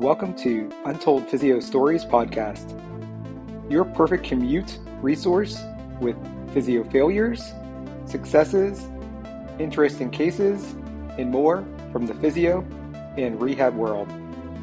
welcome to Untold Physio Stories podcast, your perfect commute resource with physio failures, successes, interesting cases, and more from the physio and rehab world,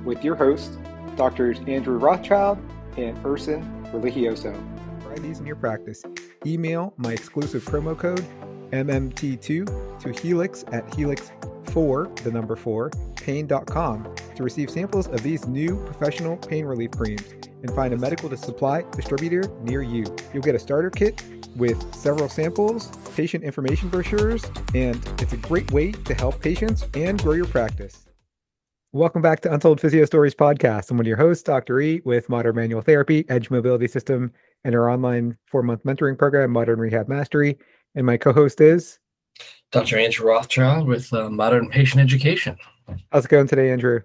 with your hosts, Doctors Andrew Rothschild and Erson Religioso. Try these in your practice. Email my exclusive promo code MMT2 to helix at helix4, the number 4, pain.com to receive samples of these new professional pain relief creams and find a medical supply distributor near you. You'll get a starter kit with several samples, patient information brochures, and it's a great way to help patients and grow your practice. Welcome back to Untold Physio Stories podcast. I'm one of your hosts, Dr. E, with Modern Manual Therapy, Edge Mobility System, and our online four month mentoring program, Modern Rehab Mastery. And my co host is Dr. Andrew Rothschild with uh, Modern Patient Education. How's it going today, Andrew?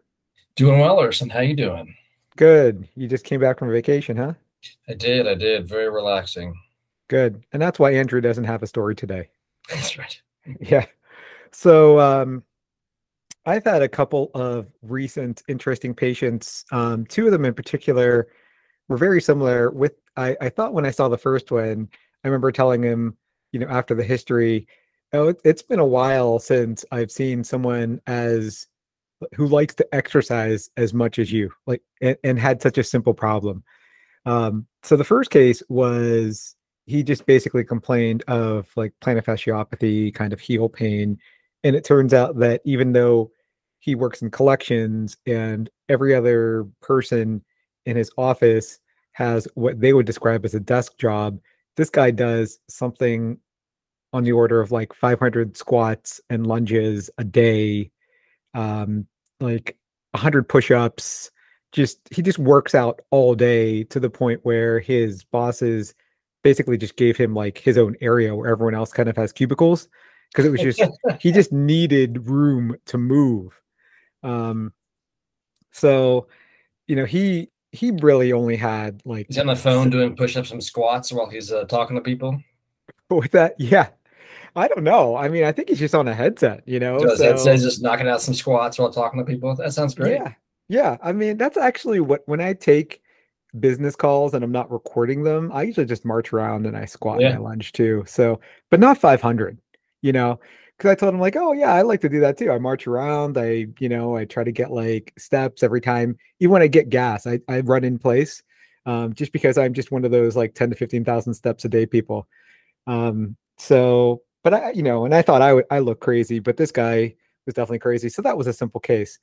Doing well, Erson. How you doing? Good. You just came back from vacation, huh? I did. I did. Very relaxing. Good. And that's why Andrew doesn't have a story today. That's right. Yeah. So um, I've had a couple of recent interesting patients. Um, two of them in particular were very similar. With I, I thought when I saw the first one, I remember telling him, you know, after the history, oh, it, it's been a while since I've seen someone as who likes to exercise as much as you, like, and, and had such a simple problem. Um, so the first case was he just basically complained of like plantar fasciopathy, kind of heel pain, and it turns out that even though he works in collections and every other person in his office has what they would describe as a desk job, this guy does something on the order of like 500 squats and lunges a day, um, like 100 push-ups. Just he just works out all day to the point where his bosses basically just gave him like his own area where everyone else kind of has cubicles because it was just he just needed room to move. Um, so you know he he really only had like he's on the phone doing push-ups and squats while he's uh, talking to people. With that, yeah, I don't know. I mean, I think he's just on a headset, you know. So, so he's just knocking out some squats while talking to people. That sounds great. Yeah, yeah. I mean, that's actually what when I take business calls and I'm not recording them, I usually just march around and I squat yeah. my lunge too. So, but not 500, you know, because I told him like, oh yeah, I like to do that too. I march around. I, you know, I try to get like steps every time. Even when I get gas, I, I run in place, um, just because I'm just one of those like 10 to 15,000 steps a day people. Um, so, but I, you know, and I thought I would, I look crazy, but this guy was definitely crazy. So that was a simple case.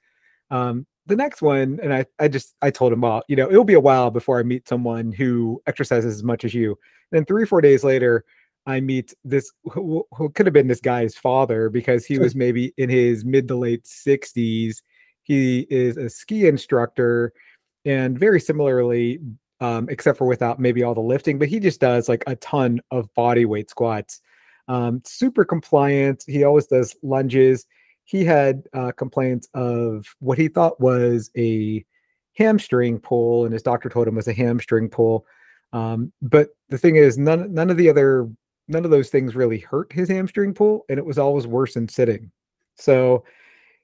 Um, the next one, and I, I just, I told him, well, you know, it'll be a while before I meet someone who exercises as much as you. And then three four days later, I meet this who, who could have been this guy's father because he was maybe in his mid to late 60s. He is a ski instructor and very similarly, um, except for without maybe all the lifting, but he just does like a ton of body weight squats. Um, super compliant. He always does lunges. He had uh, complaints of what he thought was a hamstring pull, and his doctor told him was a hamstring pull. Um, but the thing is, none none of the other none of those things really hurt his hamstring pull, and it was always worse than sitting. So,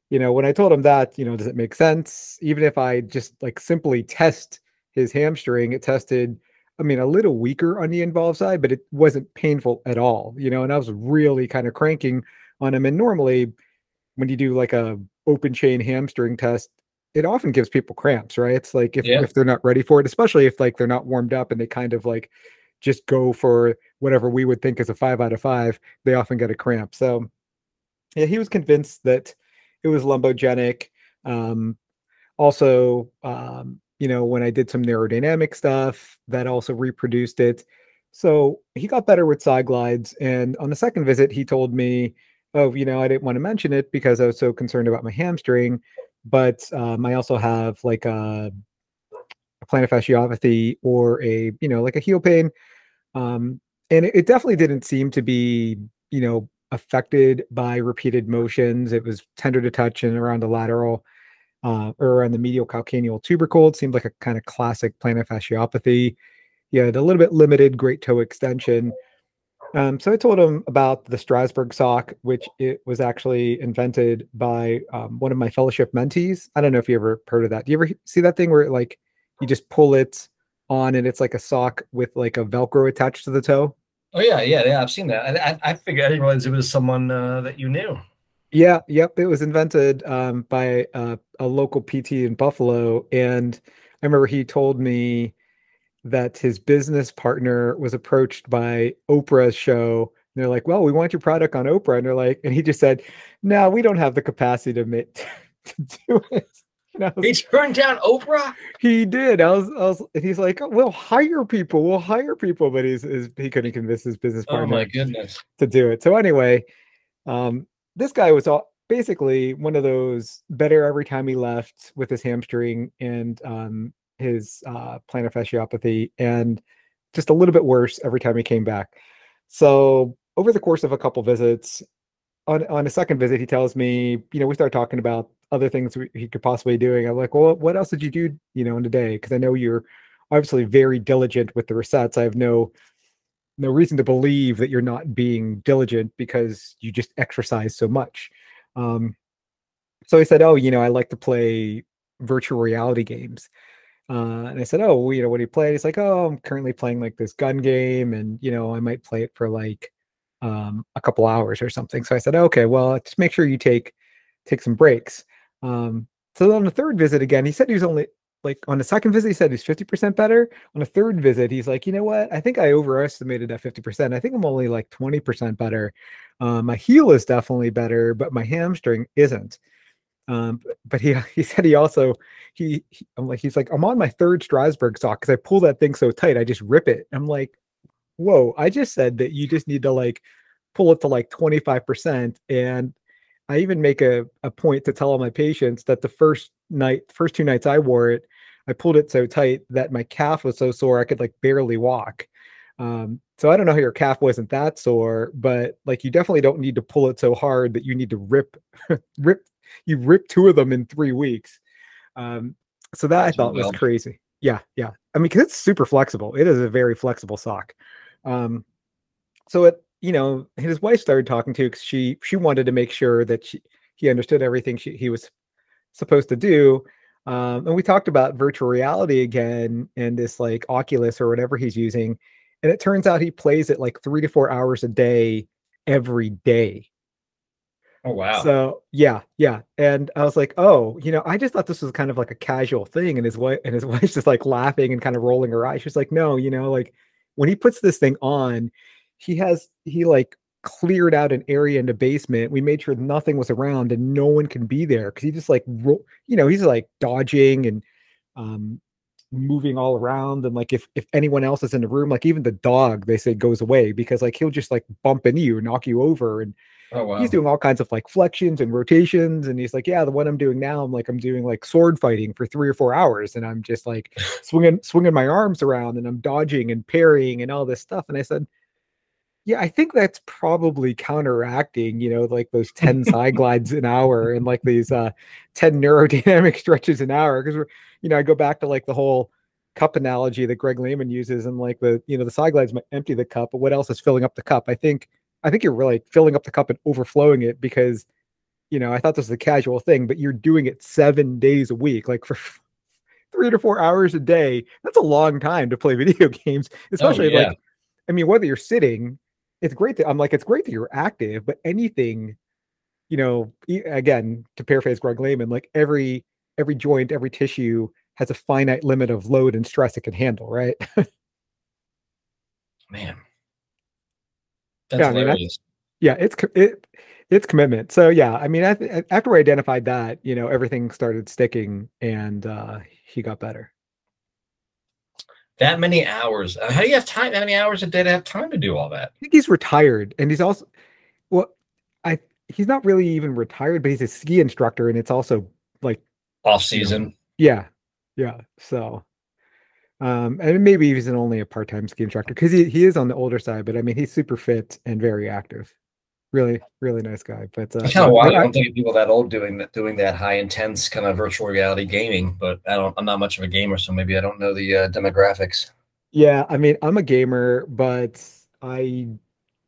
you know, when I told him that, you know, does it make sense? Even if I just like simply test his hamstring, it tested, I mean, a little weaker on the involved side, but it wasn't painful at all, you know, and I was really kind of cranking on him. And normally when you do like a open chain hamstring test, it often gives people cramps, right? It's like if, yeah. if they're not ready for it, especially if like they're not warmed up and they kind of like just go for whatever we would think is a five out of five, they often get a cramp. So, yeah, he was convinced that it was lumbogenic. Um, also, um, you know, when I did some neurodynamic stuff, that also reproduced it. So he got better with side glides. And on the second visit, he told me, Oh, you know, I didn't want to mention it because I was so concerned about my hamstring. But um, I also have like a, a plantar fasciopathy or a, you know, like a heel pain. Um, and it, it definitely didn't seem to be, you know, affected by repeated motions. It was tender to touch and around the lateral uh, or around the medial calcaneal tubercle. It seemed like a kind of classic plantar fasciopathy. He had a little bit limited great toe extension. Um, so I told him about the Strassburg sock, which it was actually invented by um, one of my fellowship mentees. I don't know if you ever heard of that. Do you ever see that thing where like you just pull it on and it's like a sock with like a Velcro attached to the toe? Oh yeah, yeah, yeah. I've seen that. I, I, I figured I didn't realize it was someone uh, that you knew. Yeah, yep. It was invented um, by uh, a local PT in Buffalo, and I remember he told me that his business partner was approached by Oprah's show. And they're like, "Well, we want your product on Oprah," and they're like, and he just said, "No, we don't have the capacity to make to do it." Was, he turned down Oprah. He did. I was, I was, and he's like, "We'll hire people. We'll hire people," but he's, he's he couldn't convince his business partner. Oh my goodness! To do it. So anyway, um, this guy was all, basically one of those better every time he left with his hamstring and um, his uh, plantar fasciopathy, and just a little bit worse every time he came back. So over the course of a couple visits, on on a second visit, he tells me, you know, we start talking about other things he could possibly be doing. I'm like, well, what else did you do, you know, in a day? Because I know you're obviously very diligent with the resets. I have no no reason to believe that you're not being diligent because you just exercise so much. Um, so he said, "Oh, you know, I like to play virtual reality games." Uh, and I said, "Oh, well, you know, what do you play?" He's like, "Oh, I'm currently playing like this gun game, and you know, I might play it for like um, a couple hours or something." So I said, "Okay, well, just make sure you take take some breaks." Um, so on the third visit again, he said he was only like on the second visit, he said he's 50% better. On the third visit, he's like, you know what? I think I overestimated that 50%. I think I'm only like 20% better. Um, my heel is definitely better, but my hamstring isn't. Um, but he he said he also he, he, I'm like he's like I'm on my third Strassburg sock because I pull that thing so tight I just rip it. I'm like, whoa! I just said that you just need to like pull it to like 25 percent, and I even make a a point to tell all my patients that the first night, first two nights I wore it, I pulled it so tight that my calf was so sore I could like barely walk. Um, so I don't know how your calf wasn't that sore, but like you definitely don't need to pull it so hard that you need to rip rip you rip two of them in three weeks. Um, so that I thought was crazy. Yeah, yeah. I mean, because it's super flexible. It is a very flexible sock. Um, so it, you know, his wife started talking to because she she wanted to make sure that she he understood everything she, he was supposed to do. Um, and we talked about virtual reality again and this like Oculus or whatever he's using. And it turns out he plays it like three to four hours a day every day. Oh wow. So yeah, yeah. And I was like, oh, you know, I just thought this was kind of like a casual thing. And his wife and his wife's just like laughing and kind of rolling her eyes. She's like, no, you know, like when he puts this thing on, he has he like cleared out an area in the basement. We made sure nothing was around and no one can be there because he just like ro- you know, he's like dodging and um moving all around and like if if anyone else is in the room like even the dog they say goes away because like he'll just like bump into you and knock you over and Oh, wow. He's doing all kinds of like flexions and rotations. And he's like, yeah, the one I'm doing now, I'm like, I'm doing like sword fighting for three or four hours. And I'm just like swinging, swinging my arms around and I'm dodging and parrying and all this stuff. And I said, yeah, I think that's probably counteracting, you know, like those 10 side glides an hour and like these uh 10 neurodynamic stretches an hour. Cause we're, you know, I go back to like the whole cup analogy that Greg Lehman uses and like the, you know, the side glides might empty the cup, but what else is filling up the cup? I think I think you're really filling up the cup and overflowing it because, you know, I thought this was a casual thing, but you're doing it seven days a week, like for three to four hours a day. That's a long time to play video games, oh, especially oh, yeah. like, I mean, whether you're sitting, it's great that I'm like, it's great that you're active, but anything, you know, again, to paraphrase Greg Lehman, like every every joint, every tissue has a finite limit of load and stress it can handle, right? Man, that's yeah, I mean, yeah, it's it, it's commitment. So yeah, I mean, I, after we identified that, you know, everything started sticking, and uh, he got better. That many hours? Uh, how do you have time? How many hours a day to have time to do all that? I think he's retired, and he's also well, I he's not really even retired, but he's a ski instructor, and it's also like off season. You know, yeah, yeah. So um, and maybe he's an only a part-time ski instructor because he, he is on the older side, but I mean he's super fit and very active. Really, really nice guy. But uh, kind of wild. I don't think people that old doing that doing that high intense kind of virtual reality gaming. But I don't. I'm not much of a gamer, so maybe I don't know the uh, demographics. Yeah, I mean I'm a gamer, but I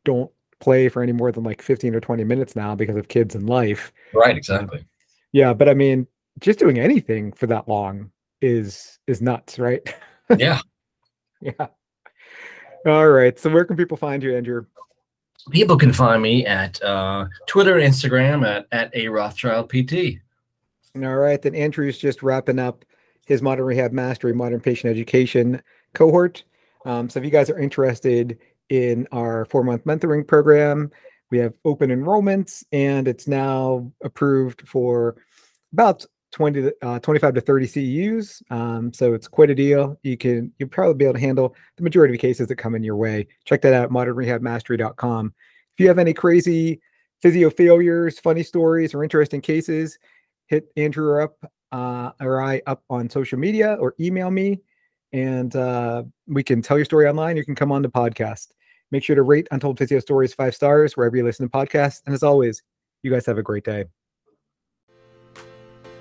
don't play for any more than like 15 or 20 minutes now because of kids and life. Right, exactly. Yeah, but I mean, just doing anything for that long is is nuts, right? Yeah. yeah. All right. So where can people find you, Andrew? People can find me at uh, Twitter Instagram at, at a Rothschild PT. All right. Then Andrew's just wrapping up his Modern Rehab Mastery Modern Patient Education cohort. Um, so if you guys are interested in our four month mentoring program, we have open enrollments and it's now approved for about 20 to, uh, 25 to 30 CEUs. Um, so it's quite a deal. You can you'll probably be able to handle the majority of cases that come in your way. Check that out modernrehabmastery.com. If you have any crazy physio failures, funny stories, or interesting cases, hit Andrew up uh, or I up on social media or email me and uh, we can tell your story online. You can come on the podcast. Make sure to rate Untold Physio Stories five stars wherever you listen to podcasts. And as always, you guys have a great day.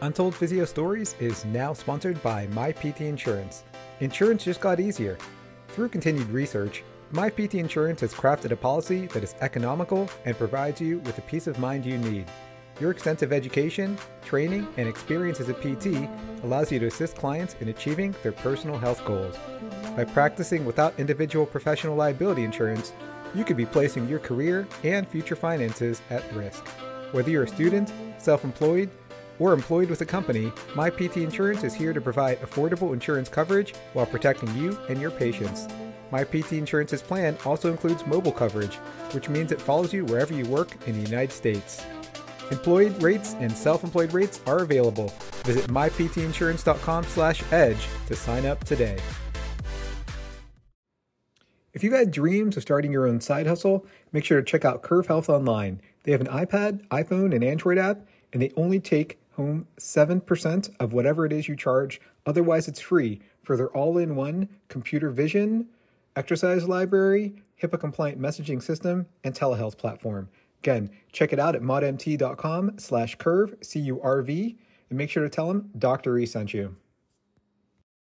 Untold Physio Stories is now sponsored by MyPT Insurance. Insurance just got easier. Through continued research, MyPT Insurance has crafted a policy that is economical and provides you with the peace of mind you need. Your extensive education, training, and experience as a PT allows you to assist clients in achieving their personal health goals. By practicing without individual professional liability insurance, you could be placing your career and future finances at risk. Whether you're a student, self employed, or employed with a company, MyPT Insurance is here to provide affordable insurance coverage while protecting you and your patients. MyPT Insurance's plan also includes mobile coverage, which means it follows you wherever you work in the United States. Employed rates and self-employed rates are available. Visit myptinsurance.com/edge to sign up today. If you've had dreams of starting your own side hustle, make sure to check out Curv Health Online. They have an iPad, iPhone, and Android app, and they only take home 7% of whatever it is you charge. Otherwise, it's free for their all in one computer vision, exercise library, HIPAA compliant messaging system, and telehealth platform. Again, check it out at modmt.com slash curve, C U R V, and make sure to tell them Dr. E sent you.